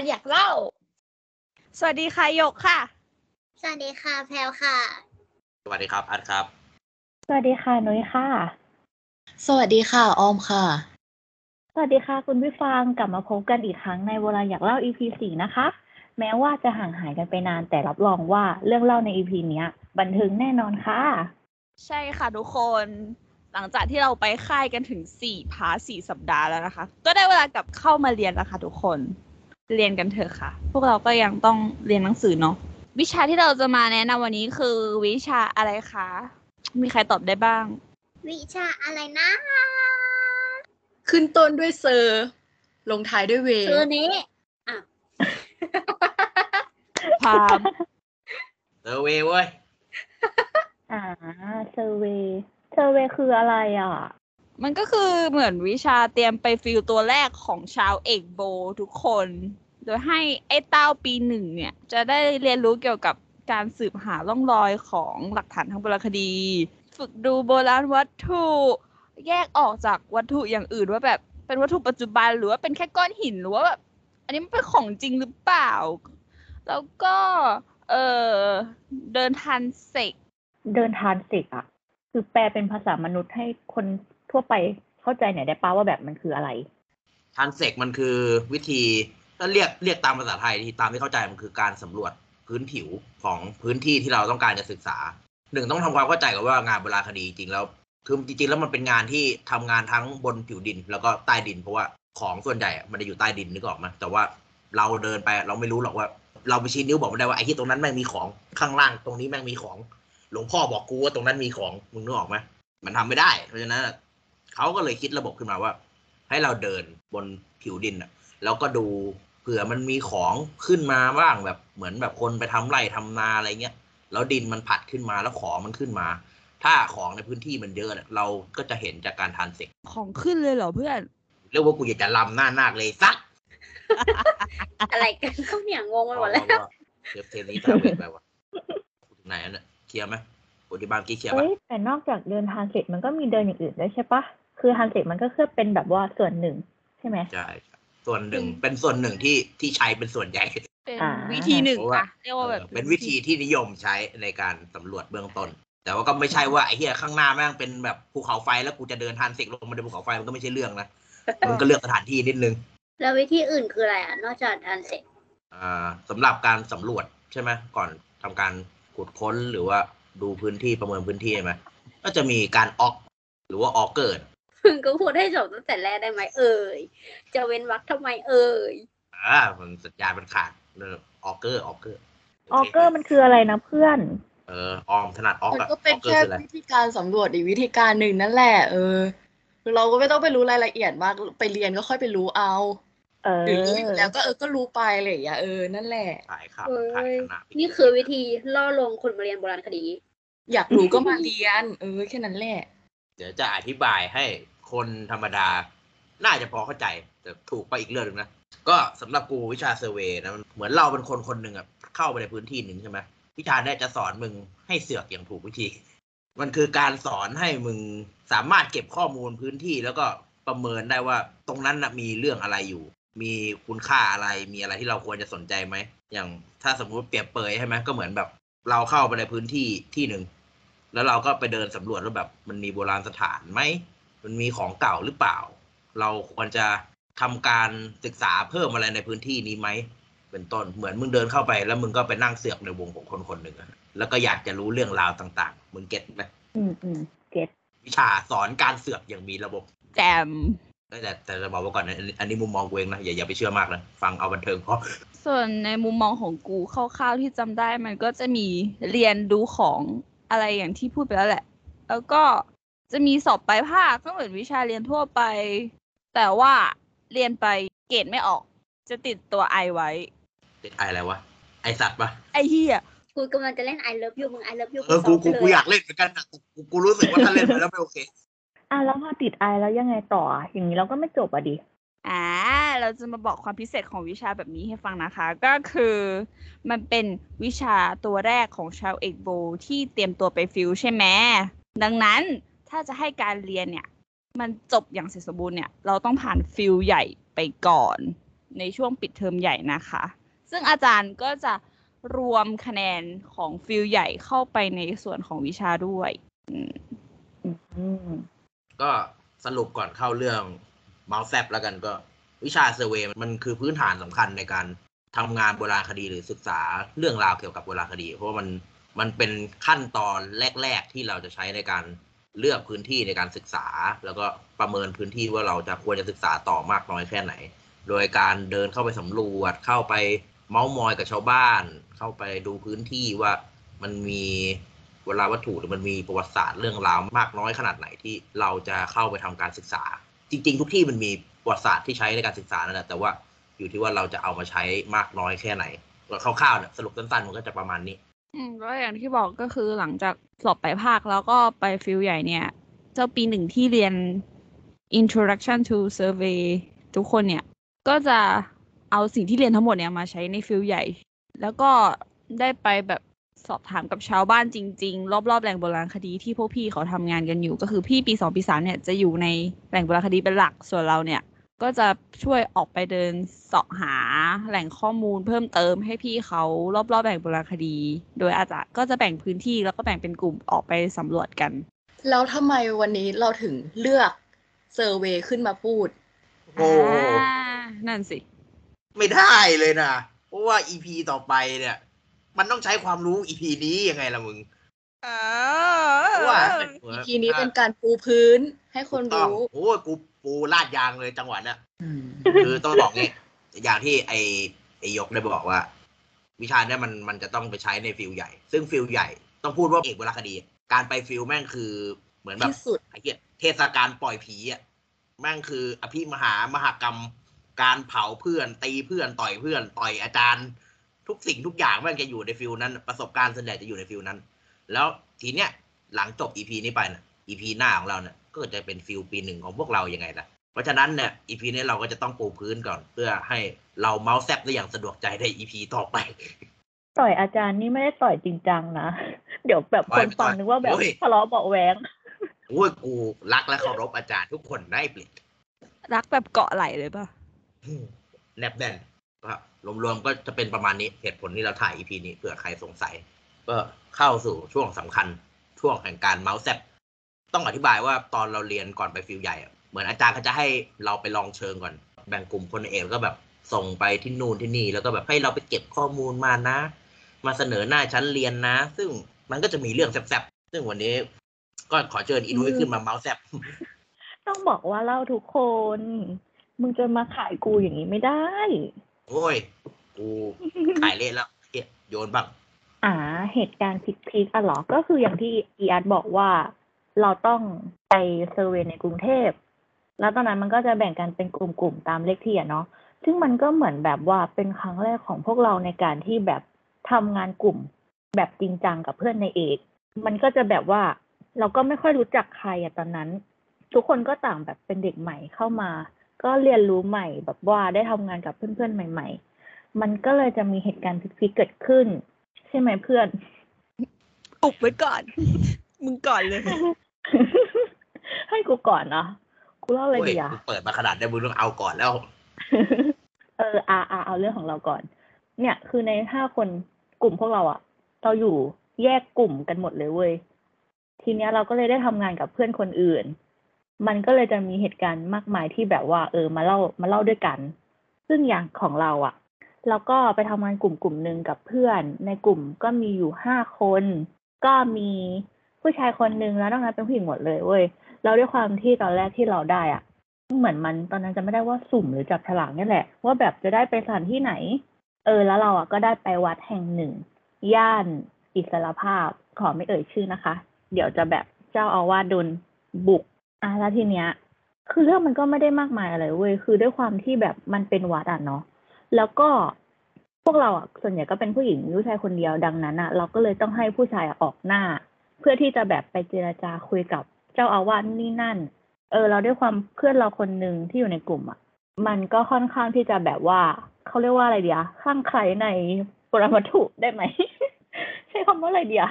ณอยากเล่า สวัสดีค่ะหยกค่ะ สวัสดีค่ะแพลวค่ะ สวัสดีครับอัดครับ สวัสดีค่ะนุ้ยค่ะ สวัสดีค่ะออมค่ะ สวัสดีค่ะ คุณผู้ฟังกลับมาพบกันอีกครั้งในเวลาอยากเล่า EP สี่นะคะ แม้ว่าจะห่างหายกันไปนานแต่รับรองว่าเรื่องเล่าใน EP เนี้ย บันเทิงแน่นอนค่ะ ใช่ค่ะทุกคนหลังจากที่เราไปค่ายกันถึงสี่พาร์ทสี่สัปดาห์แล้วนะคะ ก็ได้เวลากลับเข้ามาเรียนแล้วค่ะทุกคน เรียนกันเถอะค่ะ พวกเราก็ยังต้องเรียนหนังสือเนาะวิชาที่เราจะมาแนะนำวันนี้คือวิชาอะไรคะ มีใครตอบได้บ้าง วิชาอะไรนะ ขึ้นต้นด้วยเซอร์ ลงท้ายด้วยเวคือนี้พาม survey เว้ย อ่า survey survey คืออะไรอะ มันก็คือเหมือนวิชาเตรียมไปฟิลตัวแรกของชาวเอกโบทุกคน โดยให้ไอ้เต้าปีหนึ่งเนี่ย จะได้เรียนรู้เกี่ยวกับการสืบหาร่องรอยของหลักฐานทางโบราณคดี ฝึกดูโบราณวัตถุแยกออกจากวัตถุอย่างอื่นว่าแบบเป็นวัตถุปัจจุบันหรือว่าเป็นแค่ก้อนหินหรือว่าแบบอันนี้มันเป็นของจริงหรือเปล่า แล้วก็เออเดินทันเสกเดินทานเสกอะคือแปลเป็นภาษามนุษย์ให้คน ทั่วไปเข้าใจหน่อยได้ป้าว่าแบบมันคืออะไรทันเซกมันคือวิธีถ้าเรียกเรียกตามภาษาไทยที่ตามที่เข้าใจมันคือการสำรวจพื้นผิวของพื้นที่ที่เราต้องการจะศึกษาหนึ่งต้องทำความเข้าใจกับว่างานโบราณคดีจริงแล้วคือจริงๆแล้วมันเป็นงานที่ทำงานทั้งบนผิวดิน แล้วก็ใต้ดิน เพราะว่าของส่วนใหญ่อะมันจะอยู่ใต้ดินนึกออกไหมแต่ว่าเราเดินไปเราไม่รู้หรอกว่า เราไปชี้นิ้วบอกไม่ได้ว่าไอ้ที่ตรงนั้นแม่งมีของข้างล่างตรงนี้แม่งมีของ หลวงพ่อบอกกูว่าตรงนั้นมีของมึงนึกออกไหมมันทำไม่ได้ เพราะฉะนั้น เขาก็เลยคิดระบบขึ้นมาว่า ให้เราเดินบนผิวดินอะแล้วก็ดูเผื่อมันมีของขึ้นมาบ้างแบบเหมือนแบบคนไปทำไร่ทำนาอะไรเงี้ยแล้วดินมันผัดขึ้นมาแล้วของมันขึ้นมา ถ้าของในพื้นที่มันเยอะเนี่ยเราก็จะเห็นจากการทานเสกของขึ้นเลยเหรอเพื่อนเรียกว่ากูอยากจะลำหน้านาคเลยสักอะไรกันเขาเนี่ยงงไปหมดแล้วเทปเทปนี้ทำเวทไปวะถึงไหนแล้วเนี่ยเคลียร์ไหมปฏิบัติกี้เคลียร์ปะเอ้ยแต่นอกจากเดินทานเสร็จมันก็มีเดินอย่างอื่นด้วยใช่ปะ คือทานเสร็จมันก็แค่เป็นแบบว่าส่วนหนึ่งใช่ไหมใช่ใช่ส่วนหนึ่งเป็นส่วนหนึ่งที่ที่ใช้เป็นส่วนใหญ่เป็นอ่าวิธีหนึ่งเพราะว่าอะเรียกว่าแบบเออเป็นวิธีที่นิยมใช้ในการสำรวจเบื้องต้น แต่ว่าก็ไม่ใช่ว่าไอ้เหี้ยข้างหน้าแม่งเป็นแบบภูเขาไฟแล้วกูจะเดินทานเสกลงมาในภูเขาไฟมันก็ไม่ใช่เรื่องนะมึงก็เลือกสถานที่นิดนึง แล้ววิธีอื่นคืออะไรอะนอกจากอันเสร็จอ่าสำหรับการสำรวจใช่ไหมก่อนทำการขุดค้นหรือว่าดูพื้นที่ประเมินพื้นที่ใช่ไหมก็จะมีการออกหรือว่าออกเกิด มึงก็พูดให้จบตั้งแต่แรกได้ไหมเอ่ย จะเว้นวรรคทำไมเอ่ยอ่ามันสัญญาณมันขาดเออออกเกอร์ออกเกอร์ออเกอร์มันคืออะไรนะเพื่อน เออออมถนัดออกมันอะก็เป็นออกเกอร์แค่คืออะไรวิธีการสำรวจอีกวิธีการหนึ่งนั่นแหละ เออเราก็ไม่ต้องไปรู้รายละเอียดมากไปเรียนก็ค่อยไปรู้เอาเออหรือรู้อยู่แล้วก็เออก็รู้ไปอะไรอย่างเงี้ยเออนั่นแหละถ่ายครับเอ้ถ่ายยคณะนี่คือวิธีล่อลวงคนมาเรียนโบราณคดี อยากรู้ก็มาเรียน เออแค่นั้นแหละ เดี๋ยวจะอธิบายให้ คนธรรมดา น่าจะพอเข้าใจ แต่ถูกไปอีกเรื่องหนึงนะ ก็สำหรับกูวิชาเซอร์เวย์นะมันเหมือนเราเป็นคนคนหนึ่งอะเข้าไปในพื้นที่หนึ่งใช่ไหมวิชาเนี่ยจะสอนมึงให้เสือกอย่างถูกวิธี มันคือการสอนให้มึงสามารถเก็บข้อมูลพื้นที่แล้วก็ประเมินได้ว่าตรงนั้นนะมีเรื่องอะไรอยู่ มีคุณค่าอะไรมีอะไรที่เราควรจะสนใจไหมอย่างถ้าสมมุติเปรียบเปยใช่ไหมก็เหมือนแบบ เราเข้าไปในพื้นที่ที่หนึ่งแล้วเราก็ไปเดินสำรวจแล้วแบบมันมีโบราณสถานไหม มันมีของเก่าหรือเปล่า เราควรจะทำการศึกษาเพิ่มอะไรในพื้นที่นี้ไหมเป็นต้นเหมือนมึงเดินเข้าไป แล้วมึงก็ไปนั่งเสือกในวงของคนคนหนึ่งอะแล้วก็อยากจะรู้เรื่องราวต่างๆมึงเก็ตไหมอืมอืมเก็ตวิชาสอนการเสือกอย่างมีระบบ แจมแต่แต่จะบอกไว้ก่อนนะอันนี้อันนี้มุมมองกูเองนะอย่าอย่าไปเชื่อมากนะฟังเอาบันเทิงเพราะส่วนในมุมมองของกูคร่าวๆที่จำได้มันก็จะมีเรียนดูของอะไรอย่างที่พูดไปแล้วแหละ แล้วก็ จะมีสอบปลายภาคก็เหมือนวิชาเรียนทั่วไป แต่ว่าเรียนไปเกรดไม่ออก จะติดตัวไอไว้ ติดไออะไรวะ ไอสัตว์ปะไอเฮียกูกำลังจะเล่น I love you มึง I love you เออกูซ้กูมไปกูเลอยากเล่นเหมือนกันนะกูกูกูรู้สึกว่าถ้าเล่นไปแล้วไม่โอเค อะแล้วพอติดไอแล้วยังไงต่ออะอย่างนี้เราก็ไม่จบอะดิอ่าเราจะมาบอกความพิเศษของวิชาแบบนี้ให้ฟังนะคะ ก็คือมันเป็นวิชาตัวแรกของชาวเอกโบฯ ที่เตรียมตัวไป field ใช่ไหมดังนั้น ถ้าจะให้การเรียนเนี่ย มันจบอย่างเสร็จสมบูรณ์เนี่ย เราต้องผ่าน field ใหญ่ไปก่อน ในช่วงปิดเทอมใหญ่นะคะ ซึ่งอาจารย์ก็จะรวมคะแนนของ field ใหญ่เข้าไปในส่วนของวิชาด้วยก็สรุปก่อนเข้าเรื่องเม้าท์แซ่บแล้วกันก็ วิชาเซเวมันคือพื้นฐานสำคัญในการทำงานโบราณคดีหรือศึกษาเรื่องราวเกี่ยวกับโบราณคดี เพราะมันมันเป็นขั้นตอนแรก ๆ ที่เราจะใช้ในการ เลือกพื้นที่ในการศึกษา แล้วก็ประเมินพื้นที่ว่าเราจะควรจะศึกษาต่อมากน้อยแค่ไหน โดยการเดินเข้าไปสำรวจ เข้าไปเมาส์มอยกับชาวบ้าน เข้าไปดูพื้นที่ว่ามันมีเวลาวัตถุหรือมันมีประวัติศาสตร์เรื่องราวมากน้อยขนาดไหนที่เราจะเข้าไปทำการศึกษา จริง ๆ ทุกที่มันมีประวัติศาสตร์ที่ใช้ในการศึกษานั่นแหละแต่ว่าอยู่ที่ว่าเราจะเอามาใช้มากน้อยแค่ไหนคร่าวๆเนี่ยสรุปสั้นๆมันก็จะประมาณนี้ อืมก็อย่างที่บอกก็คือหลังจากสอบปลายภาคแล้วก็ไป field ใหญ่เนี่ย เจ้าปีหนึ่งที่เรียน introduction to survey ทุกคนเนี่ย ก็จะเอาสิ่งที่เรียนทั้งหมดเนี่ยมาใช้ใน field ใหญ่ แล้วก็ได้ไปแบบสอบถามกับชาวบ้านจริง ๆ รอบๆแหล่งโบราณคดีที่พวกพี่เขาทำงานกันอยู่ ก็คือพี่ปีสองปีสามเนี่ยจะอยู่ในแหล่งโบราณคดีเป็นหลักส่วนเราเนี่ย ก็จะช่วยออกไปเดินเสาะหาแหล่งข้อมูลเพิ่มเติมให้พี่เขารอบๆแหล่งโบราณคดี โดยอาจารย์ก็จะแบ่งพื้นที่แล้วก็แบ่งเป็นกลุ่มออกไปสำรวจกัน แล้วทำไมวันนี้เราถึงเลือกเซอร์เวย์ขึ้นมาพูดโอ้อ่านั่นสิ ไม่ได้เลยนะ เพราะว่า EP ต่อไปเนี่ย มันต้องใช้ความรู้ EP นี้ยังไงล่ะมึงเอเพราะว่า EP นี้เป็นการปูพื้นให้คนถูกต้องรู้ โอ้ยกู ปูลาดยางเลยจังหวะเนี้ยอืมคือต้องบอกงี้อย่างที่ไอไอยกได้บอกว่า วิชาเนี้ยมันมันจะต้องไปใช้ใน field ใหญ่ ซึ่ง field ใหญ่ต้องพูดว่าเอกโบราณคดี การไป field แม่งคือเหมือนแบบที่สุดไอ้เหี้ยเทศกาลปล่อยผีอะแม่งคืออภิมหามหากรรม การเผาเพื่อน ตีเพื่อนต่อยเพื่อนต่อยอาจารย์ ทุกสิ่งทุกอย่างแม่งจะอยู่ใน field นั้น ประสบการณ์ส่วนใหญ่จะอยู่ใน field นั้น แล้วทีเนี้ยหลังจบ EP นี้ไปนะ EP หน้าของเราเนี่ย ก็จะเป็น field ปีหนึ่งของพวกเรายังไงล่ะ เพราะฉะนั้นเนี่ย EP นี้เราก็จะต้องปูพื้นก่อน เพื่อให้เราเมาส์แซบได้อย่างสะดวกใจใน EP ต่อไป ต่อยอาจารย์นี่ไม่ได้ต่อยจริงจังนะ เดี๋ยวแบบต่คอยนไม่ฟังต่อยนึกว่าแบบโอ้ยทะเลาะเบาะแหวงโอ้ยกูรักและเคารพอาจารย์ทุกคนได้เปลี่ยนรักแบบเกาะไหลเลยป่ะแนบแน่นก็รวมๆก็จะเป็นประมาณนี้เหตุผลที่เราถ่าย EP นี้เผื่อใครสงสัย ก็เข้าสู่ช่วงสำคัญช่วงแห่งการเมาส์แซบ ต้องอธิบายว่าตอนเราเรียนก่อนไปฟิลใหญ่อะเหมือนอาจารย์เขาจะให้เราไปลองเชิงก่อน แบ่งกลุ่มคนเอกแล้วก็แบบส่งไปที่นู่นที่นี่ แล้วก็แบบให้เราไปเก็บข้อมูลมานะ มาเสนอหน้าชั้นเรียนนะ ซึ่งมันก็จะมีเรื่องแซบๆซึ่งวันนี้ก็ขอเชิญอินุ้ยขึ้นมาเมาส์แซบต้องบอกว่าเล่าทุกคน มึงจะมาขายกูอย่างนี้ไม่ได้ โอ้ย กูขายเละแล้วเหี้ยโยนบ้างอ่า เหตุการณ์ peak ๆอะเหรอ ก็คืออย่างที่อีอาร์ตบอกว่า เราต้องไป survey ในกรุงเทพ แล้วตอนนั้นมันก็จะแบ่งกันเป็นกลุ่มๆตามเลขที่อะเนาะ ซึ่งมันก็เหมือนแบบว่าเป็นครั้งแรกของพวกเราในการที่แบบทำงานกลุ่มแบบจริงจังกับเพื่อนในเอก มันก็จะแบบว่าเราก็ไม่ค่อยรู้จักใครอะตอนนั้น ทุกคนก็ต่างแบบเป็นเด็กใหม่เข้ามา ก็เรียนรู้ใหม่แบบว่าได้ทำงานกับเพื่อนๆใหม่ ๆ มันก็เลยจะมีเหตุการณ์พลิกๆเกิดขึ้น ใช่ไหมเพื่อนอุบไว้ก่อน มึงก่อนเลย ให้กูก่อนเนาะกูเล่าอะไรโอ้ยดีอะมึงเปิดมาขนาดนี้มึงต้องเอาก่อนแล้ว เอออาอาเอาเรื่องของเราก่อน เนี่ย คือในห้าคนกลุ่มพวกเราอะเราอยู่แยกกลุ่มกันหมดเลยเว้ยทีเนี้ยเราก็เลยได้ทำงานกับเพื่อนคนอื่น มันก็เลยจะมีเหตุการณ์มากมายที่แบบว่า เออ มาเล่ามาเล่าด้วยกัน ซึ่งอย่างของเราอะเราก็ไปทำงานกลุ่มกลุ่มหนึ่งกับเพื่อน ในกลุ่มก็มีอยู่ห้าคน ก็มี ผู้ชายคนหนึ่งแล้วนอกนั้นเป็นผู้หญิงหมดเลยเว้ยแล้วด้วยความที่ตอนแรกที่เราได้อะเหมือนมันตอนนั้นจะไม่ได้ว่าสุ่มหรือจับฉลากนี่แหละ ว่าแบบจะได้ไปสถานที่ไหน เออ แล้วเราอะก็ได้ไปวัดแห่งหนึ่ง ย่านอิสรภาพขอไม่เอ่ยชื่อนะคะ เดี๋ยวจะแบบเจ้าอาวาสโดนบุกอะแล้วทีเนี้ย คือเรื่องมันก็ไม่ได้มากมายอะไรเว้ยคือด้วยความที่แบบมันเป็นวัดอะเนาะแล้วก็พวกเราอะส่วนใหญ่ก็เป็นผู้หญิงผู้ชายคนเดียวดังนั้นอะ เราก็เลยต้องให้ผู้ชายออกหน้า เพื่อที่จะแบบไปเจรจาคุยกับเจ้าอาวาสนี่นั่น เออ เราด้วยความเพื่อนเราคนหนึ่งที่อยู่ในกลุ่มอะ มันก็ค่อนข้างที่จะแบบว่าเขาเรียกว่าอะไรเดียข้างใครในปรมัตถุได้ไหม ใช้คำว่าอะไรเดีย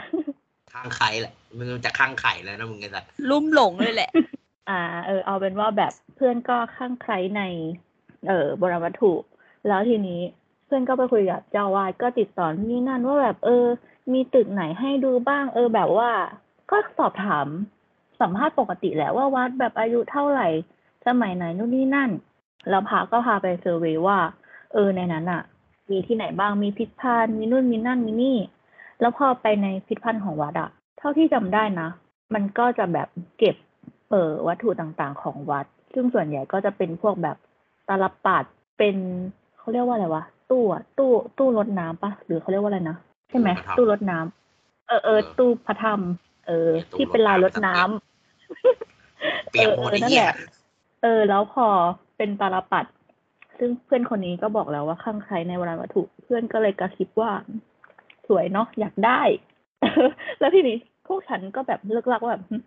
ข้างไข่แหละมึงจะข้างไข่แล้วนะมึงไงสัตว์ลุ่มหลงเลยแหละ อ่า เออ เอาเป็นว่าแบบเพื่อนก็ข้างใครใน เออบรวัตถุ แล้วทีนี้เพื่อนก็ไปคุยกับเจ้าวาดก็ติดต่อนี่นั่นว่าแบบเออ มีตึกไหนให้ดูบ้าง เออ แบบว่า ก็สอบถามสัมภาษณ์ปกติแหละว่าวัดแบบอายุเท่าไหร่ สมัยไหนนู่นนี่นั่น แล้วพาก็พาไปเซอร์เวยว่า เออในนั้นอะมีที่ไหนบ้างมีพิพิธภัณฑ์มีนู่นมีนั่นมีนี่ แล้วพอไปในพิพิธภัณฑ์ของวัดอะเท่าที่จำได้นะ มันก็จะแบบเก็บเอ่อวัตถุต่างๆ ของวัด ซึ่งส่วนใหญ่ก็จะเป็นพวกแบบตาลปัดเป็นเขาเรียกว่าอะไรวะ ตู้อะตู้ตู้รดน้ำปะหรือเขาเรียกว่าอะไรนะใช่ไหมพระธรรมตู้รดน้ำเออเออเออตู้พระธรรม เออเนี่ยตู้ที่เป็นลายรดน้ำเปียกหมดเออไอ้นั่นเหี้แหยละเออ แล้วพอเป็นตาลปัด ซึ่งเพื่อนคนนี้ก็บอกแล้วว่าข้างใครในโบราณวัตถุเพื่อนก็เลยกระซิบว่าสวยเนาะอยากได้ แล้วทีนี้พวกฉันก็แบบเลิกลักว่าแบบหึ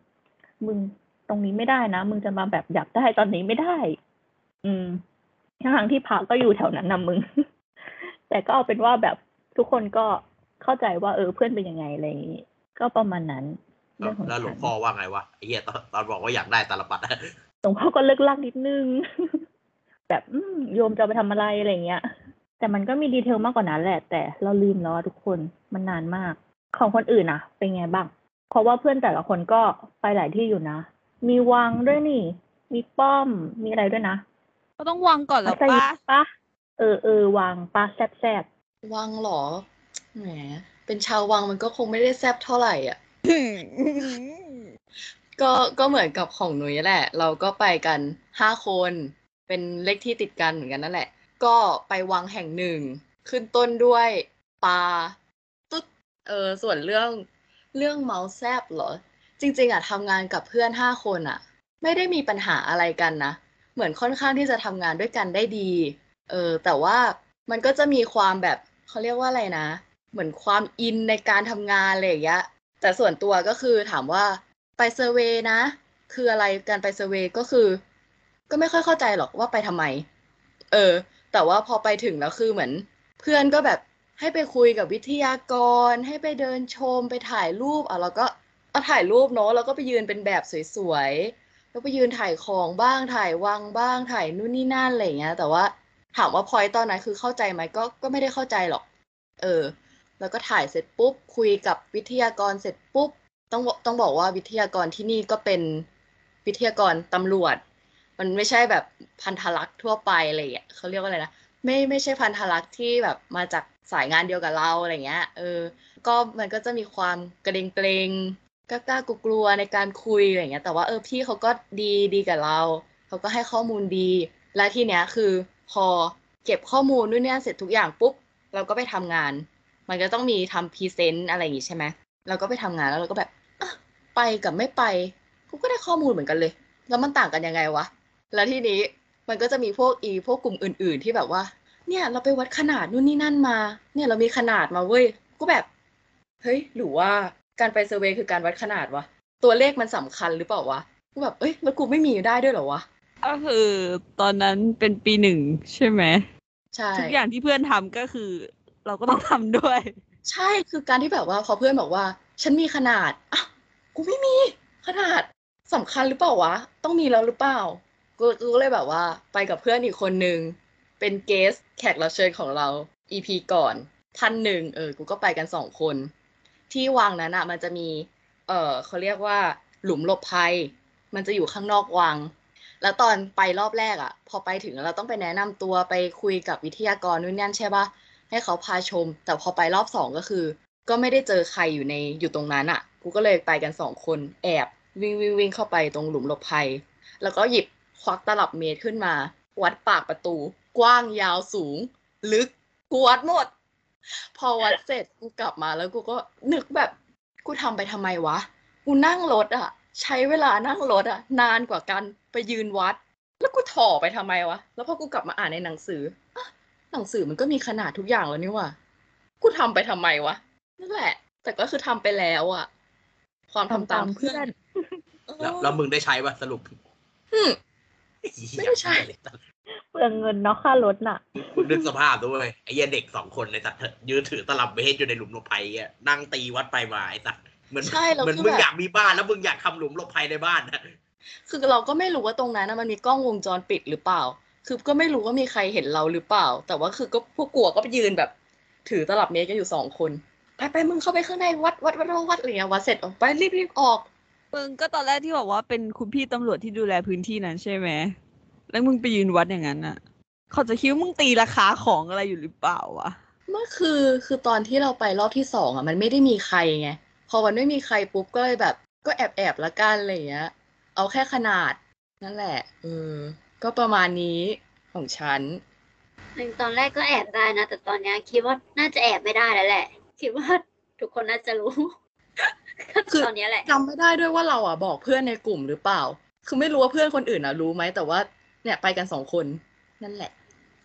มึงตรงนี้ไม่ได้นะ มึงจะมาแบบอยากได้ตอนนี้ไม่ได้ อืมทั้งๆที่พระก็อยู่แถวนั้นนะมึง แต่ก็เอาเป็นว่าแบบทุกคนก็เข้าใจว่าเออเพื่อนเป็นยังไงอะไรอย่างงี้ก็ประมาณนั้นเรื่องของแล้วหลวฉังนพ่อว่าไงวะไอ้เหี้ยตอนตอนบอกว่าอยากได้ตาลปัดหลวงพ่อก็เลิกลักนิดนึง แบบอืมโยมจะเอาไปทำอะไรอะไรเงี้ย แต่มันก็มีดีเทลมากกว่านั้นแหละ แต่เราลืมแล้วอะทุกคนมันนานมาก ของคนอื่นอะเป็นไงบ้าง เพราะว่าเพื่อนแต่ละคนก็ไปหลายที่อยู่นะ มีวังด้วยนี่ มีป้อมมีอะไรด้วยนะ ก็ต้องวางก่อนแล้วมัสยิป้าดปะเออเออวังปะแซบแซบวังเหรอ แหม เป็นชาววังมันก็คงไม่ได้แซ่บเท่าไหร่อะ ก็ก็เหมือนกับของหนุยแหละ เราก็ไปกันห้าคนเป็นเลขที่ติดกันเหมือนกันนั่นแหละ ก็ไปวังแห่งหนึ่ง ขึ้นต้นด้วยปลาตุ๊ดเออส่วนเรื่องเรื่องเมาแซบเหรอ จริง ๆอะทำงานกับเพื่อนห้าคนอะ ไม่ได้มีปัญหาอะไรกันนะ เหมือนค่อนข้างที่จะทำงานด้วยกันได้ดี เออแต่ว่ามันก็จะมีความแบบเขาเรียกว่าอะไรนะ เหมือนความ in ในการทำงานอะไรอย่างเงี้ยแต่ส่วนตัวก็คือถามว่าไป survey นะ คืออะไรการไป survey ก็คือ ก็ไม่ค่อยเข้าใจหรอกว่าไปทำไม เออ แต่ว่าพอไปถึงแล้วคือเหมือน เพื่อนก็แบบให้ไปคุยกับวิทยากร ให้ไปเดินชมไปถ่ายรูปอะเราก็เอาถ่ายรูปเนาะแล้วก็ไปยืนเป็นแบบสวยๆแล้วไปยืนถ่ายของบ้างถ่ายวังบ้างถ่ายนู่นนี่นั่นอะไรอย่างเงี้ย แต่ว่า ถามว่าพอยตอนนั้นคือเข้าใจไหมก็ก็ไม่ได้เข้าใจหรอก เออ แล้วก็ถ่ายเสร็จปุ๊บ คุยกับวิทยากรเสร็จปุ๊บ ต้องต้องบอกว่าวิทยากรที่นี่ก็เป็นวิทยากรตำรวจ มันไม่ใช่แบบพันธลักษ์ทั่วไปอะไรอย่างเงี้ยเขาเรียกว่าอะไรนะไม่ไม่ใช่พันธลักษ์ที่แบบมาจากสายงานเดียวกับเราอะไรเงี้ย เออ ก็มันก็จะมีความกรงเกรงกล้ากล้ากลัวในการคุยอะไรเงี้ย แต่ว่าเออพี่เขาก็ดีดีกับเรา เขาก็ให้ข้อมูลดี และทีเนี้ยคือ พอเก็บข้อมูลนู่นเนี่ยเสร็จทุกอย่างปุ๊บเราก็ไปทำงาน มันก็ต้องมีทำ present อะไรอย่างงี้ใช่ไหมเราก็ไปทำงานแล้วเราก็แบบไปกับไม่ไปกูก็ได้ข้อมูลเหมือนกันเลย แล้วมันต่างกันยังไงวะ แล้วทีนี้มันก็จะมีพวกอีพวกกลุ่มอื่น ๆ ที่แบบว่า เนี่ยเราไปวัดขนาดนู่นนี่นั่นมา เนี่ยเรามีขนาดมาเว้ยก็แบบเฮ้ยหรือว่าการไป survey คือการวัดขนาดวะตัวเลขมันสำคัญหรือเปล่าวะกูแบบเอ้ยแล้วกูไม่มีได้ด้วยเหรอวะ ก็คือตอนนั้นเป็นปีหนึ่งใช่ไหมใช่ทุกอย่างที่เพื่อนทำก็คือ เราก็ต้องทำด้วย ใช่คือการที่แบบว่าพอเพื่อนบอกว่า ฉันมีขนาดอะกูไม่มีขนาดสำคัญหรือเปล่าวะ ต้องมีแล้วหรือเปล่ากูกูก็เลยแบบว่า ไปกับเพื่อนอีกคนนึง เป็นเกสแขกรับเชิญของเรา EP ก่อนท่านหนึ่งเออ กูก็ไปกันสองคน ที่วังนั้นอะมันจะมี เออเขาเรียกว่า หลุมหลบภัย มันจะอยู่ข้างนอกวัง แล้วตอนไปรอบแรกอะ พอไปถึงเราต้องไปแนะนำตัวไปคุยกับวิทยากรนู่นนั่นใช่ปะให้เขาพาชม แต่พอไปรอบสองก็คือ ก็ไม่ได้เจอใครอยู่ในอยู่ตรงนั้นอะ กูก็เลยไปกันสองคนแอบวิ่งวิ่งวิ่งเข้าไปตรงหลุมหลบภัย แล้วก็หยิบควักตลับเมตรขึ้นมา วัดปากประตู กว้างยาวสูง ลึกกูวัดหมด พอวัดเสร็จกูกลับมาแล้วกูก็นึกแบบกูทำไปทำไมวะ กูนั่งรถอะ ใช้เวลานั่งรถอะ นานกว่ากัน ไปยืนวัด แล้วกูถ่อไปทำไมวะ แล้วพอกูกลับมาอ่านในหนังสืออะหนังสือมันก็มีขนาดทุกอย่างแล้วนี่ว่ะกูทำไปทำไมวะนั่นแหละ แต่ก็คือทำไปแล้วอะความทำตามเพื่อนเออแล้วแล้วมึงได้ใช้ป่ะสรุปอืมไม่ได้ใช้เปลืองเงินเนาะค่ารถน่ะมึงนึกสภาพด้วยไอ้เหี้ยเด็กสองคนในสัตว์ยืนถือตลับเมตรอยู่ในหลุมหลบภัยอะนั่งตีวัดไปมาไอ้สัตว์เหมือนใช่แล้วเหมือนคือมึงแบบอยากมีบ้านแล้วมึงอยากทำหลุมหลบภัยในบ้านนะ คือเราก็ไม่รู้ว่าตรงนั้นนะมันมีกล้องวงจรปิดหรือเปล่า คือก็ไม่รู้ว่ามีใครเห็นเราหรือเปล่า แต่ว่าคือก็พวกกลัวก็ไปยืนแบบ ถือตลับเมตรกันอยู่สองคนไปไปมึงเข้าไปข้างในวัดวัดวัดวัดวัดอะไรเงี้ยวัดเสร็จออกไปรีบรีบออกมึงก็ตอนแรกที่บอกว่าเป็นคุณพี่ตำรวจที่ดูแลพื้นที่นั้นใช่ไหมแล้วมึงไปยืนวัดอย่างนั้นอะ เขาจะคิดว่ามึงตีราคาของอะไรอยู่หรือเปล่าวะเมื่อคือคือตอนที่เราไปรอบที่สองอะ มันไม่ได้มีใครไง พอมันไม่มีใครปุ๊บก็เลยแบบ ก็แอบแอบละกันอะไรอย่างเงี้ย เอาแค่ขนาด นั่นแหละเออก็ประมาณนี้ของฉันตอนแรกก็แอบได้นะ แต่ตอนเนี้ยคิดว่าน่าจะแอบไม่ได้แล้วแหละ คิดว่าทุกคนน่าจะรู้ก็คือตอนเนี้ยแหละจำไม่ได้ด้วยว่าเราอะบอกเพื่อนในกลุ่มหรือเปล่า คือไม่รู้ว่าเพื่อนคนอื่นอะรู้ไหมแต่ว่า เนี่ยไปกันสองคนนั่นแหละ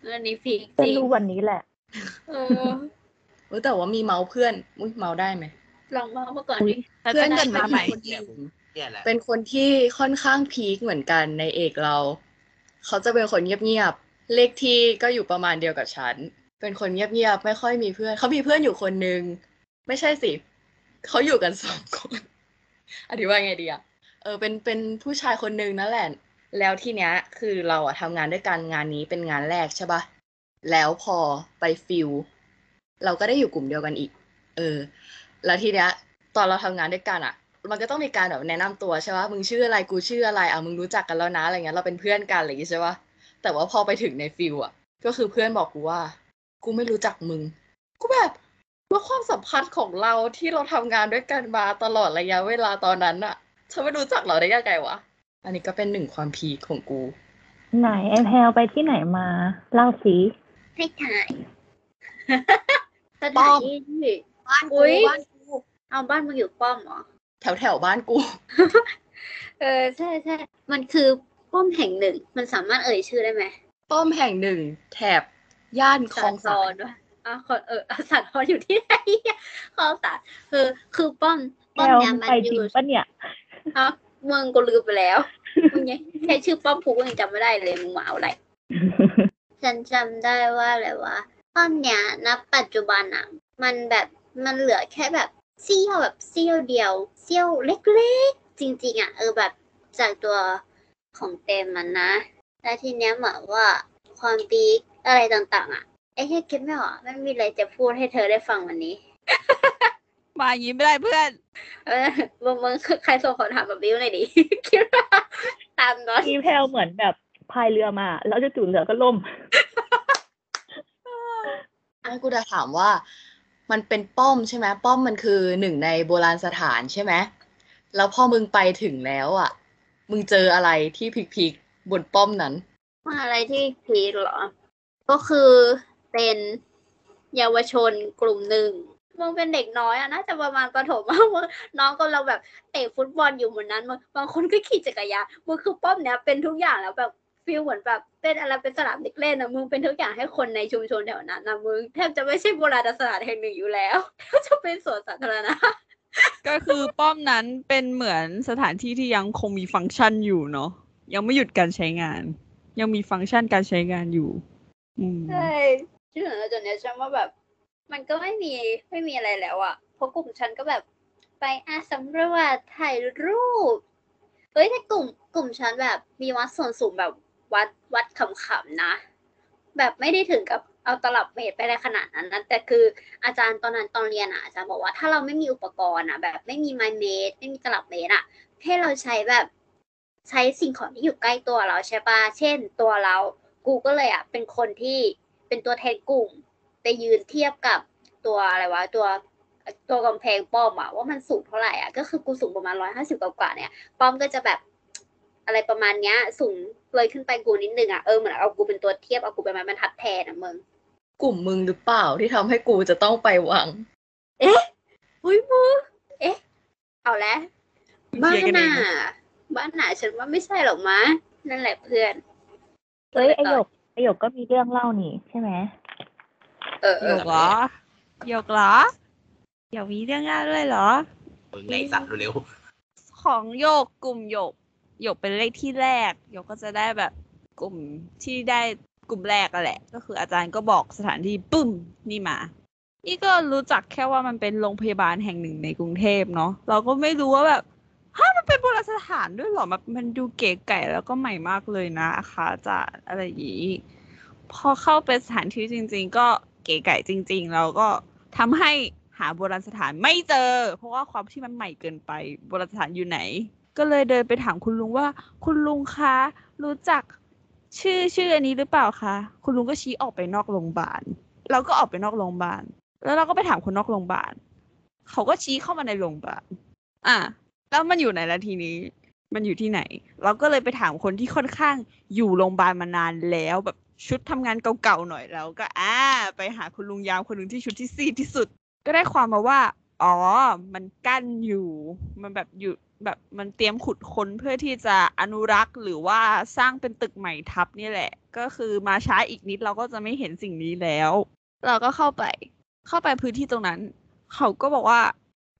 เรื่องนี้พีคจะจริงรู้วันนี้แหละ เออเออแต่ว่ามีเมาส์เพื่อนอุ้ยเมาส์ได้ไหมลองมาเมื่อก่อนอุ๊ดิยแล้วเพื่อนจะกันมามาใหม่คนหนึ่ง เนี่ยแหละ เป็นคนที่ค่อนข้างพีคเหมือนกันในเอกเรา เขาจะเป็นคนเงียบๆ เลขที่ก็อยู่ประมาณเดียวกับฉัน เป็นคนเงียบๆ ไม่ค่อยมีเพื่อน เขามีเพื่อนอยู่คนนึง ไม่ใช่สิ เขาอยู่กันสองคน อธิบายไงดีอะเออ เป็น เป็นผู้ชายคนนึงนั่นแหละ แล้วทีเนี้ย คือเราอะทำงานด้วยกันงานนี้เป็นงานแรกใช่ปะแล้วพอไปฟิลเราก็ได้อยู่กลุ่มเดียวกันอีก เออ แล้วทีเนี้ย ตอนเราทำงานด้วยกันอะ มันก็ต้องมีการแบบแนะนำตัวใช่ปะมึงชื่ออะไรกูชื่ออะไรอะมึงรู้จักกันแล้วนะอะไรเงี้ยเราเป็นเพื่อนกันอะไรอย่างงี้ใช่ปะแต่ว่าพอไปถึงในฟิลอะก็คือเพื่อนบอกกูว่า กูไม่รู้จักมึง กูแบบว่าความสัมพันธ์ของเราที่เราทำงานด้วยกันมาตลอดระยะเวลาตอนนั้นอะเธอไม่รู้จักเราได้ยังไงวะอันนี้ก็เป็นหนึ่งความพีคของกู ไหนไอแพลวไปที่ไหนมาเล่าสิให้ถ่ายสป้ถาอนมที่ที่บ้านอุ๊กูยบ้านกูเอาบ้านมึงอยู่ป้อมเหรอ แถวแถวบ้านกู เออใช่ใช่มันคือป้อมแห่งหนึ่ง มันสามารถเอ่ยชื่อได้ไหมป้อมแห่งหนึ่ง แถบย่านคลองสาสาทรด้วยอะขอเออสาทรอยู่ที่ไหนคลองสารคือคือป้อมแพป้อลมวเนี่ยมึงมันไปอจริงยู่ปะเนี่ยอะมึงกูลืมไปแล้วมึงยังแค่ชื่อป้อมผูกยังจำไม่ได้เลยมึงมาเอาอะไรฉันจำได้ว่าอะไรวะตอนเนี้ยณปัจจุบันอะ มันแบบมันเหลือแค่แบบ เสี้ยวแบบเสี้ยวเดียวเสี้ยวเล็กๆ จริง ๆอะเออแบบจากตัวของเต็มมันนะ แล้วทีเนี้ยเหมือนว่าความปีกอะไรต่างๆ อะไอ้แค่คิดไม่ออกไม่มีอะไรจะพูดให้เธอได้ฟังวันนี้ มาอย่างนี้ไม่ได้เพื่อนเออมึงมึงใครส่งคำถามแบบนี้หน่อยดิคิดว่าตามน้อยมีแพลวเหมือนแบบพายเรือมา แล้วจู่ๆเรือก็ล่มให้กูจะถามว่า มันเป็นป้อมใช่ไหมป้อมมันคือหนึ่งในโบราณสถานใช่ไหมแล้วพอมึงไปถึงแล้วอะ มึงเจออะไรที่พิกๆบนป้อมนั้น อะไรที่พีคเหรอ ก็คือเป็นเยาวชนกลุ่มหนึ่งมึงเป็นเด็กน้อยอะน่าจะประมาณประถมอะมึงน้องก็เราแบบเตะฟุตบอลอยู่บนนั้นมึงบางคนก็ขี่จักรยานมึงคือป้อมเนี้ยเป็นทุกอย่างแล้วแบบ ฟีลเหมือนแบบเป็นอะไรเป็นสนามเด็กเล่นอะมึงเป็นทุกอย่างให้คนในชุมชนแถวนั้นนะมึงแทบจะไม่ใช่โบราณสถานแห่งหนึ่งอยู่แล้วแทบจะเป็นสวนสาธารณะก็คือป้อมนั้นเป็นเหมือนสถานที่ที่ยังคงมีฟังก์ชันอยู่เนาะยังไม่หยุดการใช้งาน ยังมีฟังก์ชันการใช้งานอยู่อืมใช่ชื่อจนเนี้ยฉันว่าแบบ มันก็ไม่มีไม่มีอะไรแล้วอะเพราะกลุ่มฉันก็แบบไปอาสำรวจถ่ายรูปเอ้ยแต่กลุ่มกลุ่มฉันแบบมีวัดส่วนสูงแบบ วัดวัดขำๆนะ แบบไม่ได้ถึงกับเอาตลับเมตรไปในขนาดนั้นนะแต่คืออาจารย์ตอนนั้นตอนเรียนอะอาจารย์บอกว่าถ้าเราไม่มีอุปกรณ์อะ แบบไม่มีไม้เมตรไม่มีตลับเมตรอะให้เราใช้แบบใช้สิ่งของที่อยู่ใกล้ตัวเราใช่ปะเช่น ตัวเรากูก็เลยอะเป็นคนที่เป็นตัวแทนกลุ่มไปยืนเทียบกับตัวอะไรวะตัวตัวกำแพงป้อมอะว่ามันสูงเท่าไหร่อะก็คือกูสูงประมาณร้อยห้าสิบกว่าเนี่ย ป้อมก็จะแบบ อะไรประมาณเนี้ย สูงเลยขึ้นไปกูนิดนึงอะเออเหมือนเอากูเป็นตัวเทียบเอากูเป็นไม้บรรทัดแทนอะมึงกลุ่มมึงหรือเปล่าที่ทำให้กูจะต้องไปวังอุ้ยมึงเอ๊ะ เอาแล้วบ้าเคลียร์กันเอน่ะงบ้านน่ะฉันว่าไม่ใช่หรอกมะนั่นแหละเพื่อนเอ้ยไอหยกไอหยกก็มีเรื่องเล่านี่ใช่ไหมเออเอหยอกเหรอหยกเหรอหยกมีเรื่องเล่าด้วยเหรอมึงไงสัตว์เร็วของโยกกลุ่มโยก โยกเป็นเลขที่แรกโยกก็จะได้แบบกลุ่มที่ได้กลุ่มแรกอะแหละ ก็คืออาจารย์ก็บอกสถานที่ปึ้มนี่มา นี่ก็รู้จักแค่ว่ามันเป็นโรงพยาบาลแห่งหนึ่งในกรุงเทพเนาะเราก็ไม่รู้ว่าแบบฮะมันเป็นโบราณสถานด้วยหรอมันมันดูเก๋ไก่แล้วก็ใหม่มากเลยนะคะจะอะไรอย่างนี้พอเข้าไปสถานที่จริง ๆ ก็เก๋ไก่จริงๆแล้วก็ทำให้หาโบราณสถานไม่เจอ เพราะว่าความที่มันใหม่เกินไปโบราณสถานอยู่ไหน ก็เลยเดินไปถามคุณลุงว่า คุณลุงคะ รู้จักชื่อชื่ออันนี้หรือเปล่าคะ คุณลุงก็ชี้ออกไปนอกโรงพยาบาล เราก็ออกไปนอกโรงพยาบาล แล้วเราก็ไปถามคนนอกโรงพยาบาล เขาก็ชี้เข้ามาในโรงพยาบาล อะ แล้วมันอยู่ไหนละทีนี้ มันอยู่ที่ไหน เราก็เลยไปถามคนที่ค่อนข้างอยู่โรงพยาบาลมานานแล้วแบบชุดทำงานเก่าๆหน่อยแล้วก็อ่าไปหาคุณลุงยามคนหนึ่งที่ชุดที่ซีดที่สุด ก็ได้ความมาว่า อ๋อ มันกั้นอยู่ มันแบบอยู่ แบบมันเตรียมขุดค้นเพื่อที่จะอนุรักษ์ หรือว่าสร้างเป็นตึกใหม่ทับนี่แหละ ก็คือมาช้าอีกนิดเราก็จะไม่เห็นสิ่งนี้แล้ว เราก็เข้าไป เข้าไปพื้นที่ตรงนั้น เขาก็บอกว่า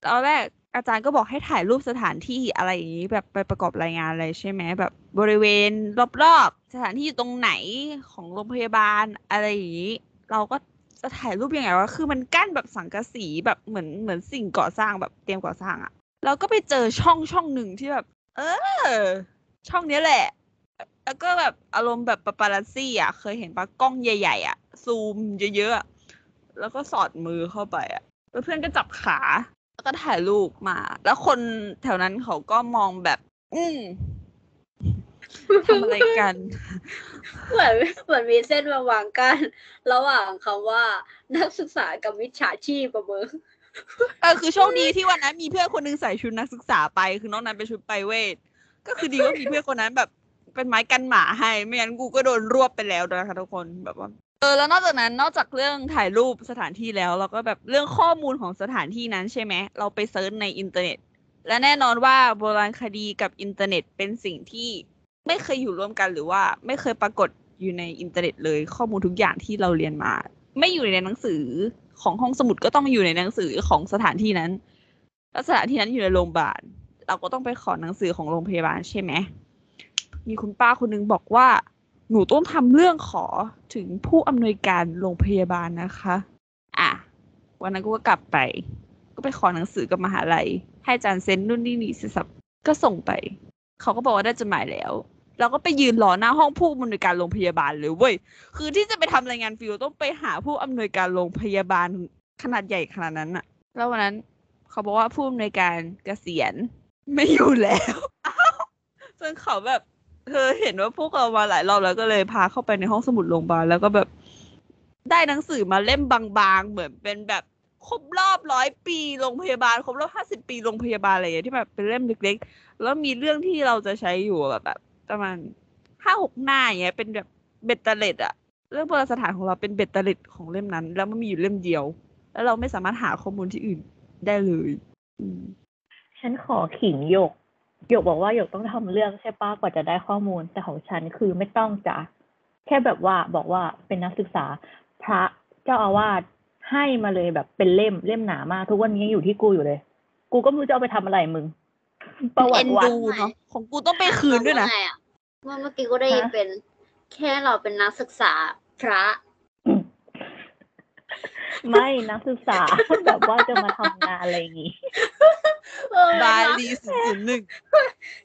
ตอนแรกอาจารย์ก็บอกให้ถ่ายรูปสถานที่อะไรอย่างนี้แบบไปประกอบรายงานอะไรใช่ไหมแบบบริเวณรอบๆสถานที่อยู่ตรงไหนของโรงพยาบาลอะไรอย่างนี้ เราก็จะถ่ายรูปยังไงวะคือมันกั้นแบบสังกะสีแบบเหมือนเหมือนสิ่งก่อสร้างแบบเตรียมก่อสร้างอะ เราก็ไปเจอช่องช่องหนึ่งที่แบบ เออ ช่องเนี้ยแหละ แล้วก็แบบอารมณ์แบบปาปารัสซี่อะ เคยเห็นปะกล้องใหญ่ๆอะ ซูมเยอะๆอะแล้วก็สอดมือเข้าไปอะเพื่อนก็จับขา แล้วก็ถ่ายรูปมา แล้วคนแถวนั้นเขาก็มองแบบ อืมทำอะไรกัน เหมือนเหมือนมีเส้นมาวางกัน ระหว่างคำว่านักศึกษากับมิจฉาชีพประเมิน เออคือโชคดีที่วันนั้นมีเพื่อนคนหนึงใส่ชุดนักศึกษาไป คือนอกนั้นเป็นชุดไปรเวท ก็คือดีว่ามีเพื่อนคนนั้นแบบเป็นไม้กันหมาให้ ไม่งั้นกูก็โดนรวบไปแล้วนะคะทุกคนแบบว่า เออแล้วนอกจากนั้นนอกจากเรื่องถ่ายรูปสถานที่แล้ว เราก็แบบเรื่องข้อมูลของสถานที่นั้นใช่ไหมเราไป search ในอินเทอร์เน็ต และแน่นอนว่าโบราณคดีกับอินเทอร์เน็ตเป็นสิ่งที่ไม่เคยอยู่ร่วมกันหรือว่าไม่เคยปรากฏอยู่ในอินเทอร์เน็ตเลยข้อมูลทุกอย่างที่เราเรียนมา ไม่อยู่ในหนังสือ ของห้องสมุดก็ต้องอยู่ในหนังสือของสถานที่นั้นแล้วสถานที่นั้นอยู่ในโรงพยาบาลเราก็ต้องไปขอหนังสือของโรงพยาบาลใช่ไหมมีคุณป้าคนหนึงบอกว่า หนูต้องทำเรื่องขอถึงผู้อำนวยการโรงพยาบาลนะคะ อะ วันนั้นกูก็กลับไป ก็ไปขอหนังสือกับมหาลัย ให้อาจารย์เซ็นนู่นนี่นี่เสร็จสับก็ส่งไป เขาก็บอกว่าได้จดหมายแล้ว เราก็ไปยืนรอหน้าห้องผู้อำนวยการโรงพยาบาลเลยเว้ย คือที่จะไปทำรายงานฟิลต้องไปหาผู้อำนวยการโรงพยาบาลขนาดใหญ่ขนาดนั้นอะแล้ววันนั้นเขาบอกว่าผู้อำนวยการเกษียณไม่อยู่แล้วจนเขาแบบเธอเห็นว่าพวกเรามาหลายรอบแล้วก็เลยพาเข้าไปในห้องสมุดโรงพยาบาลแล้วก็แบบได้หนังสือมาเล่มบางๆ เหมือนเป็นแบบครบรอบร้อยปีโรงพยาบาลครบรอบห้าสิบปีโรงพยาบาลอะไรอย่างเงี้ยที่แบบเป็นเล่มเล็กๆ แล้วมีเรื่องที่เราจะใช้อยู่แบบแบบ ประมาณห้าหกหน้าอย่างเงี้ย เป็นแบบเบ็ดเตล็ดอะเรื่องโบราณสถานของเราเป็นเบ็ดเตล็ดของเล่มนั้น แล้วมันมีอยู่เล่มเดียว แล้วเราไม่สามารถหาข้อมูลที่อื่นได้เลยฉันขอขิงหยกหยกบอกว่าหยกต้องทำเรื่องใช่ป้ากว่าจะได้ข้อมูลแต่ของฉันคือไม่ต้องจ้ะแค่แบบว่าบอกว่าเป็นนักศึกษา พระเจ้าอาวาสให้มาเลยแบบเป็นเล่มเล่มหนามากทุกวันนี้ยังอยู่ที่กูอยู่เลย กูก็ไม่รู้จะเอาไปทำอะไรมึง ประวัเอ็ตินวัดดูเนาะของกูต้องไปคืนด้วยนะ ว่าไงอเมื่อเมื่อกี้ก็ได้ยินฮะเป็น แค่เราเป็นนักศึกษาพระอืมไม่นักศึกษา แบบว่าจะมาทำงานอะไรอย่างงี้ เออบาเป็นวักลีศูนย์ศูนย์หนึ่ง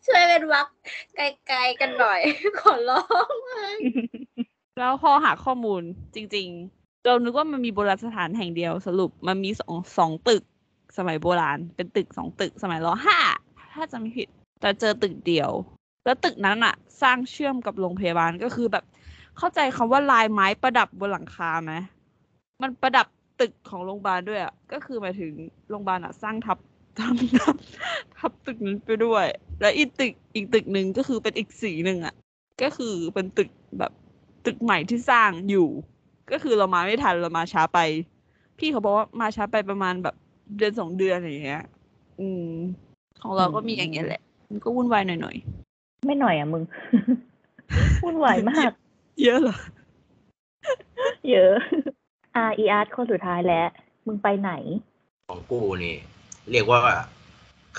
ช่วยเป็นวักไกลๆกันหน่อย ขอร้องแล้วพอหาข้อมูลจริง ๆ เรานึกว่ามันมีโบราณสถานแห่งเดียวสรุปมันมีสองสองตึก สมัยโบราณ เป็นตึกสองตึกสมัยรห้า ถ้าจำไม่ผิด แต่เจอตึกเดียว แล้วตึกนั้นอะสร้างเชื่อมกับโรงพยาบาลก็คือแบบ เข้าใจคำว่าลายไม้ประดับบนหลังคาไหมมันประดับตึกของโรงพยาบาลด้วยอะก็คือหมายถึงโรงพยาบาลอะสร้างทับทับทับทับตึกนั้นไปด้วย แล้วอีกตึกอีกตึกหนึ่งก็คือเป็นอีกสีหนึ่งอะก็คือเป็นตึกแบบตึกใหม่ที่สร้างอยู่ ก็คือเรามาไม่ทันเรามาช้าไป พี่เขาบอกว่ามาช้าไปประมาณแบบเดือนสองเดือนอะไรอย่างเงี้ย อืม ของเราก็มีอย่างเงี้ยแหละ มันก็วุ่นวายหน่อยไม่หน่อยอะมึง วุ่นวายมากๆเยอะเหรอ เยอะอ่าอีอาร์ตคนสุดท้ายแล้ว มึงไปไหน ของกูนี่ เรียกว่า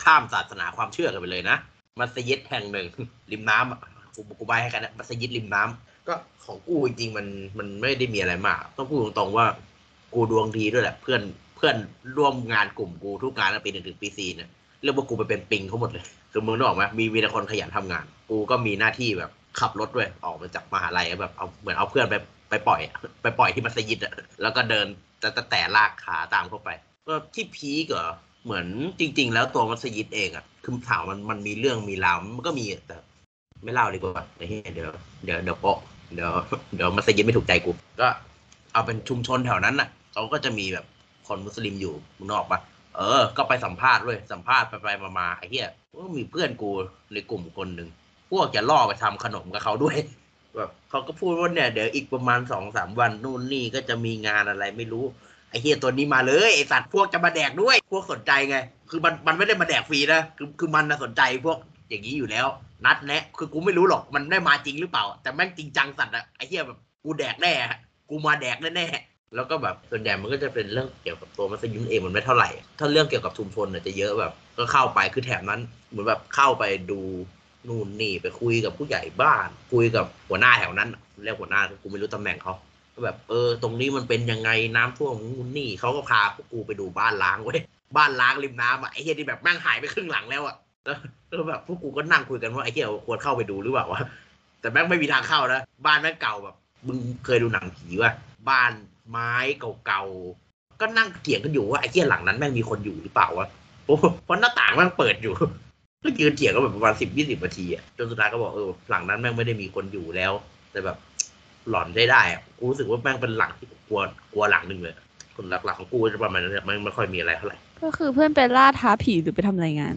ข้ามศาสนาความเชื่อกันไปเลยนะ มัสยิดแห่งหนึ่ง ริมน้ำอะกูกูใบให้กันนะมัสยิดริมน้ำก็ของกูจริงๆมันมันไม่ได้มีอะไรมาก ต้องพูดตรงๆว่า กูดวงดีด้วยแหละ เพื่อนเพื่อนร่วมงานกลุ่มกูทุกงานตั้งปีหนึ่งถึงปีสี่เนี่ย เรียกว่ากูไปเป็นปิงเขาหมดเลยคือมึงนึกออกไหมมีมีแต่คนขยันทำงาน กูก็มีหน้าที่แบบขับรถด้วยออกมาจากมหาลัยแบบเอาเหมือนเอาเพื่อนไปไปปล่อย ไปปล่อยที่มัสยิดอะแล้วก็เดินแต่แต่แตลากขาตามเข้าไปก็ที่พีกเหรอเหมือนจริง ๆ แล้วตัวมัสยิดเองอะคือถามมันมันมีเรื่องมีราวมันก็มีแต่ไม่เล่าดีกว่าเหี้ยเดี๋ยวเดี๋ยวเดี๋ยวโปะเดี๋ยวเดี๋ยวมัสยิดไม่ถูกใจกูก็เอาเป็นชุมชนแถวนั้นน่ะเขาก็จะมีแบบคนมุสลิมอยู่มึงนึกออกปะ เออ ก็ไปสัมภาษณ์ด้วยสัมภาษณ์ไปไปมามาไอ้เหี้ยก็มีเพื่อนกูในกลุ่มคนหนึ่งพวกจะล่อไปทำขนมกับเขาด้วยแบบเขาก็พูดว่าเนี่ยเดี๋ยวอีกประมาณสองสามวันนู่นนี่ก็จะมีงานอะไรไม่รู้ไอ้เฮียตัวนี้มาเลยไอสัตว์พวกจะมาแดกด้วย พวกสนใจไง คือมันมันไม่ได้มาแดกฟรีนะคือคือมันนะสนใจพวกอย่างนี้อยู่แล้ว นัดแนะคือกูไม่รู้หรอกมันได้มาจริงหรือเปล่า แต่แม่งจริงจังสัตว์อะไอ้เฮียแบบกูแดกแน่กูมาแดกแน่ๆ แล้วก็แบบส่วนใหญ่มันก็จะเป็นเรื่องเกี่ยวกับตัวมัสยิดเองมันไม่เท่าไหร่ ถ้าเรื่องเกี่ยวกับชุมชนเนี่ยจะเยอะแบบ ก็เข้าไปคือแถบนั้นเหมือนแบบเข้าไปดูนู่นนี่ไปคุยกับผู้ใหญ่บ้าน คุยกับหัวหน้าแถวนั้นเรียกหัวหน้ากูไม่รู้ตำแหน่งเขาก็แบบเออ ตรงนี้มันเป็นยังไงน้ำท่วมนู่นนี่เขาก็พาพวกกูไปดูบ้านล้างเว้ยบ้านล้างริมน้ำอะไอ้เฮียที่แบบแม่งหายไปครึ่งหลังแล้วอะแล้วแบบพวกกูก็นั่งคุยกันว่าไอ้เฮียควรเข้าไปดูหรือเปล่าวะแต่แม่งไม่มีทางเข้านะบ้านแม่งเก่าแบบมึงเคยดูหนังผีวะบ้าน ไม้เก่าๆ ก็นั่งเถียงกันอยู่ว่าไอ้เฮียหลังนั้นแม่งมีคนอยู่หรือเปล่าวะโอ้เพราะหน้าต่างแม่งเปิดอยู่ก็ยืนเถียงกันแบบประมาณสิบยี่สิบนาทีอะจนสุดท้ายก็บอกเออหลังนั้นแม่งไม่ได้มีคนอยู่แล้ว แต่แบบหลอนได้ได้อะกูรู้สึกว่าแม่งเป็นหลังที่กูกลัวกลัวหลังหนึ่งเลยคนหลักๆของกูจะประมาณนั้นแหละมันไม่ค่อยมีอะไรเท่าไหร่ก็คือเพื่อนไปล่าท้าผีหรือไปทำรายงาน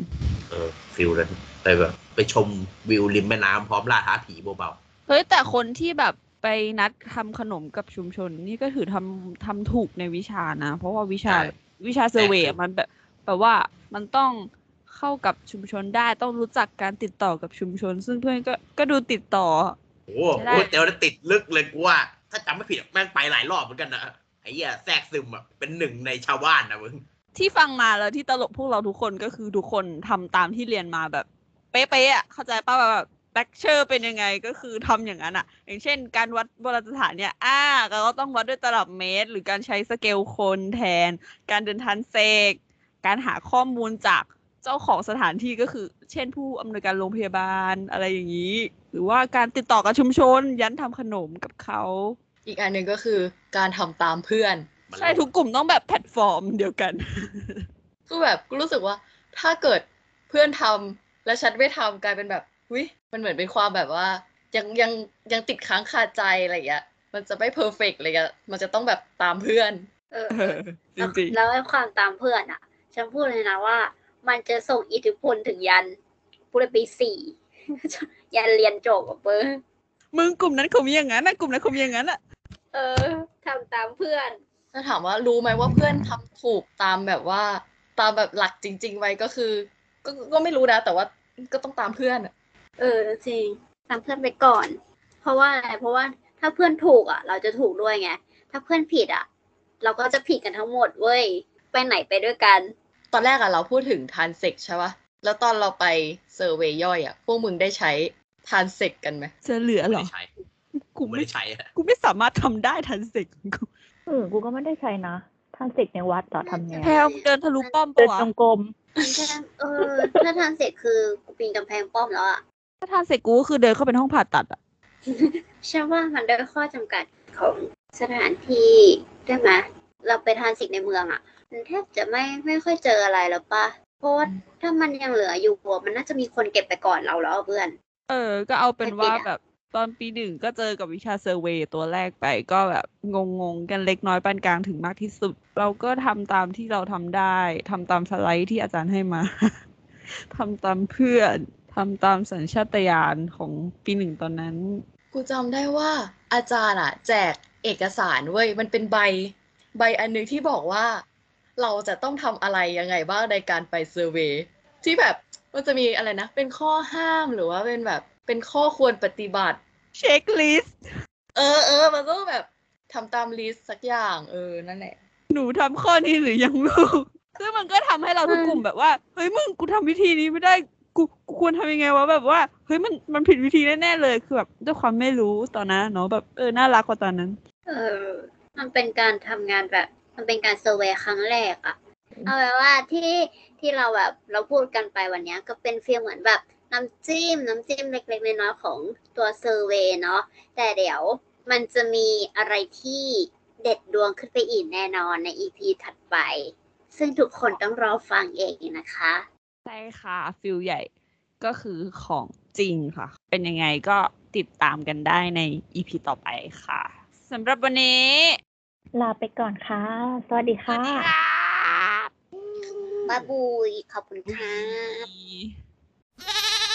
เออฟิลนั้นไปแบบไปชมวิวริมแม่น้ำพร้อมล่าท้าผีเบาเฮ้ยแต่คนที่แบบ ไปนัดทำขนมกับชุมชน นี่ก็ถือทำทำถูกในวิชานะ เพราะว่าวิชาวิชาเซอร์เวย์มันแบบแบบว่ามันต้องเข้ากับชุมชนได้ต้องรู้จักการติดต่อกับชุมชน ซึ่งเพื่อนก็ก็ดูติดต่อๆโอ้โหใช่ได้โอ้เตียวจะติดลึกเลยกูว่า ถ้าจำไม่ผิดแม่งไปหลายรอบเหมือนกันนะไอ้เหี้ยแทรกซึมอะเป็นหนึ่งในชาวบ้านนะมึงที่ฟังมาแล้วที่ตลกพวกเราทุกคนก็คือทุกคนทำตามที่เรียนมาแบบ เป๊ะๆอะเข้าใจป่ะแบบ เลคเชอร์เป็นยังไงก็คือทำอย่างนั้นอะอย่างเช่น การวัดโบราณสถานเนี่ยอ่าเราก็ต้องวัดด้วยตลับเมตร หรือการใช้สเกลคนแทน การเดิน transect การหาข้อมูลจากเจ้าของสถานที่ก็คือ เช่นผู้อำนวยการโรงพยาบาลอะไรอย่างนี้ หรือว่าการติดต่อกับชุมชน ยันทำขนมกับเขาอีกอันหนึ่งก็คือการทำตามเพื่อนมันใช่ทุกกลุ่มต้องแบบแพลตฟอร์มเดียวกันคือแบบกูรู้สึกว่าถ้าเกิดเพื่อนทำแล้วฉันไม่ทำกลายเป็นแบบ วิมันเหมือนเป็นความแบบว่า ยังยังยังติดค้างคาใจอะไรอย่างเงี้ยมันจะไม่เพอร์เฟกต์เลยอะมันจะต้องแบบตามเพื่อนเออเออจริงๆแล้วไอ้ความตามเพื่อนอะฉันพูดเลยนะว่า มันจะส่งอิทธิพลถึงยันพูดเลยปีสี่ยันเรียนจบอะเปิ้ลมึงกลุ่มนั้นเขามีอย่างนั้นนะกลุ่มนั้นเขามีอย่างนั้นอะเออทำตามเพื่อนถ้าถามว่ารู้ไหมว่าเพื่อนทำถูกตามแบบว่า ตามแบบหลักจริง ๆ ไว้ก็คือ ก็ก็ไม่รู้นะแต่ว่าก็ต้องตามเพื่อนอะ เออจริงตามเพื่อนไปก่อน เพราะว่าอะไรเพราะว่าถ้าเพื่อนถูกอะ เราจะถูกด้วยไงถ้าเพื่อนผิดอะ เราก็จะผิดกันทั้งหมดเว้ยไปไหนไปด้วยกัน ตอนแรกอะเราพูดถึงทานเซกใช่ปะแล้วตอนเราไปเซอร์เวยย่อยอะพวกมึงได้ใช้ทานเซกกันไหมจะเหลือไม่เหรอได้ใช้กูกูไม่ไม่ได้ใช้อะกูไม่สามารถทำได้ทันสิกกูเออกูก็ไม่ได้ใช้นะทานเสกในวัดต่อทำไงแพลวเดินทะลุป้อมเดิปะนวะจงกรมมันแค่เออถ้าทางเสร็จคือกูปีนกำแพงป้อมแล้วอะ ถ้าทานเสร็จกูก็คือเดินเข้าไปในห้องผ่าตัดอะฉันว่ามันด้วยข้อจำกัดของสถานที่ได้ไหมเราไปทานสิ่งในเมืองอะมันแทบจะไม่ไม่ค่อยเจออะไรแล้วปะเพราะว่าถ้ามันยังเหลืออยู่อะมันน่าจะมีคนเก็บไปก่อนเราแล้วอะเพื่อน เออ ก็เอาเป็นว่าไม่ติดอะแบบตอนปีหนึ่งก็เจอกับวิชาเซอร์เวย์ตัวแรกไปก็แบบงงๆ กันเล็กน้อยปานกลางถึงมากที่สุด เราก็ทำตามที่เราทำได้ทำตามสไลด์ที่อาจารย์ให้มาทำตามเพื่อน ทำตามสัญชาตญาณของปีหนึ่งตอนนั้น กูจำได้ว่าอาจารย์อะแจกเอกสารเว้ย มันเป็นใบ ใบอันหนึงที่บอกว่า เราจะต้องทำอะไรยังไงบ้างในการไป survey ที่แบบมันจะมีอะไรนะ เป็นข้อห้ามหรือว่าเป็นแบบเป็นข้อควรปฏิบัติ checklist เออเออมันต้องแบบทำตาม list สักอย่าง เออ นั่นแหละ หนูทำข้อนี้หรือยังลูกซึ่งมันก็ทำให้เราทุกกลุ่มแบบว่า เฮ้ยมึงกูทำวิธีนี้ไม่ได้ กูกูควรทำยังไงวะแบบว่าเฮ้ยมันมันผิดวิธีแน่ๆเลยคือแบบด้วยความไม่รู้ตอนนั้นเนาะแบบเออน่ารักกว่าตอนนั้น เออ มันเป็นการทำงานแบบ มันเป็นการ survey ครั้งแรกอะเอาไว้ว่าที่ที่เราแบบเราพูดกันไปวันเนี้ย ก็เป็น feel เหมือนแบบน้ำจิ้มน้ำจิ้มเล็กๆน้อยๆของตัว survey เนาะแต่เดี๋ยวมันจะมีอะไรที่เด็ดดวงขึ้นไปอีกแน่นอนใน EP ถัดไป ซึ่งทุกคนต้องรอฟังเองนะคะ ใช่ค่ะ field ใหญ่ก็คือของจริงค่ะ เป็นยังไงก็ติดตามกันได้ใน EP ต่อไปค่ะสำหรับวันนี้ ลาไปก่อนค่ะ สวัสดีสวัค่ะสดีค่ะบ๊ายบุยขอบคุณค่ะบ๊ายบาย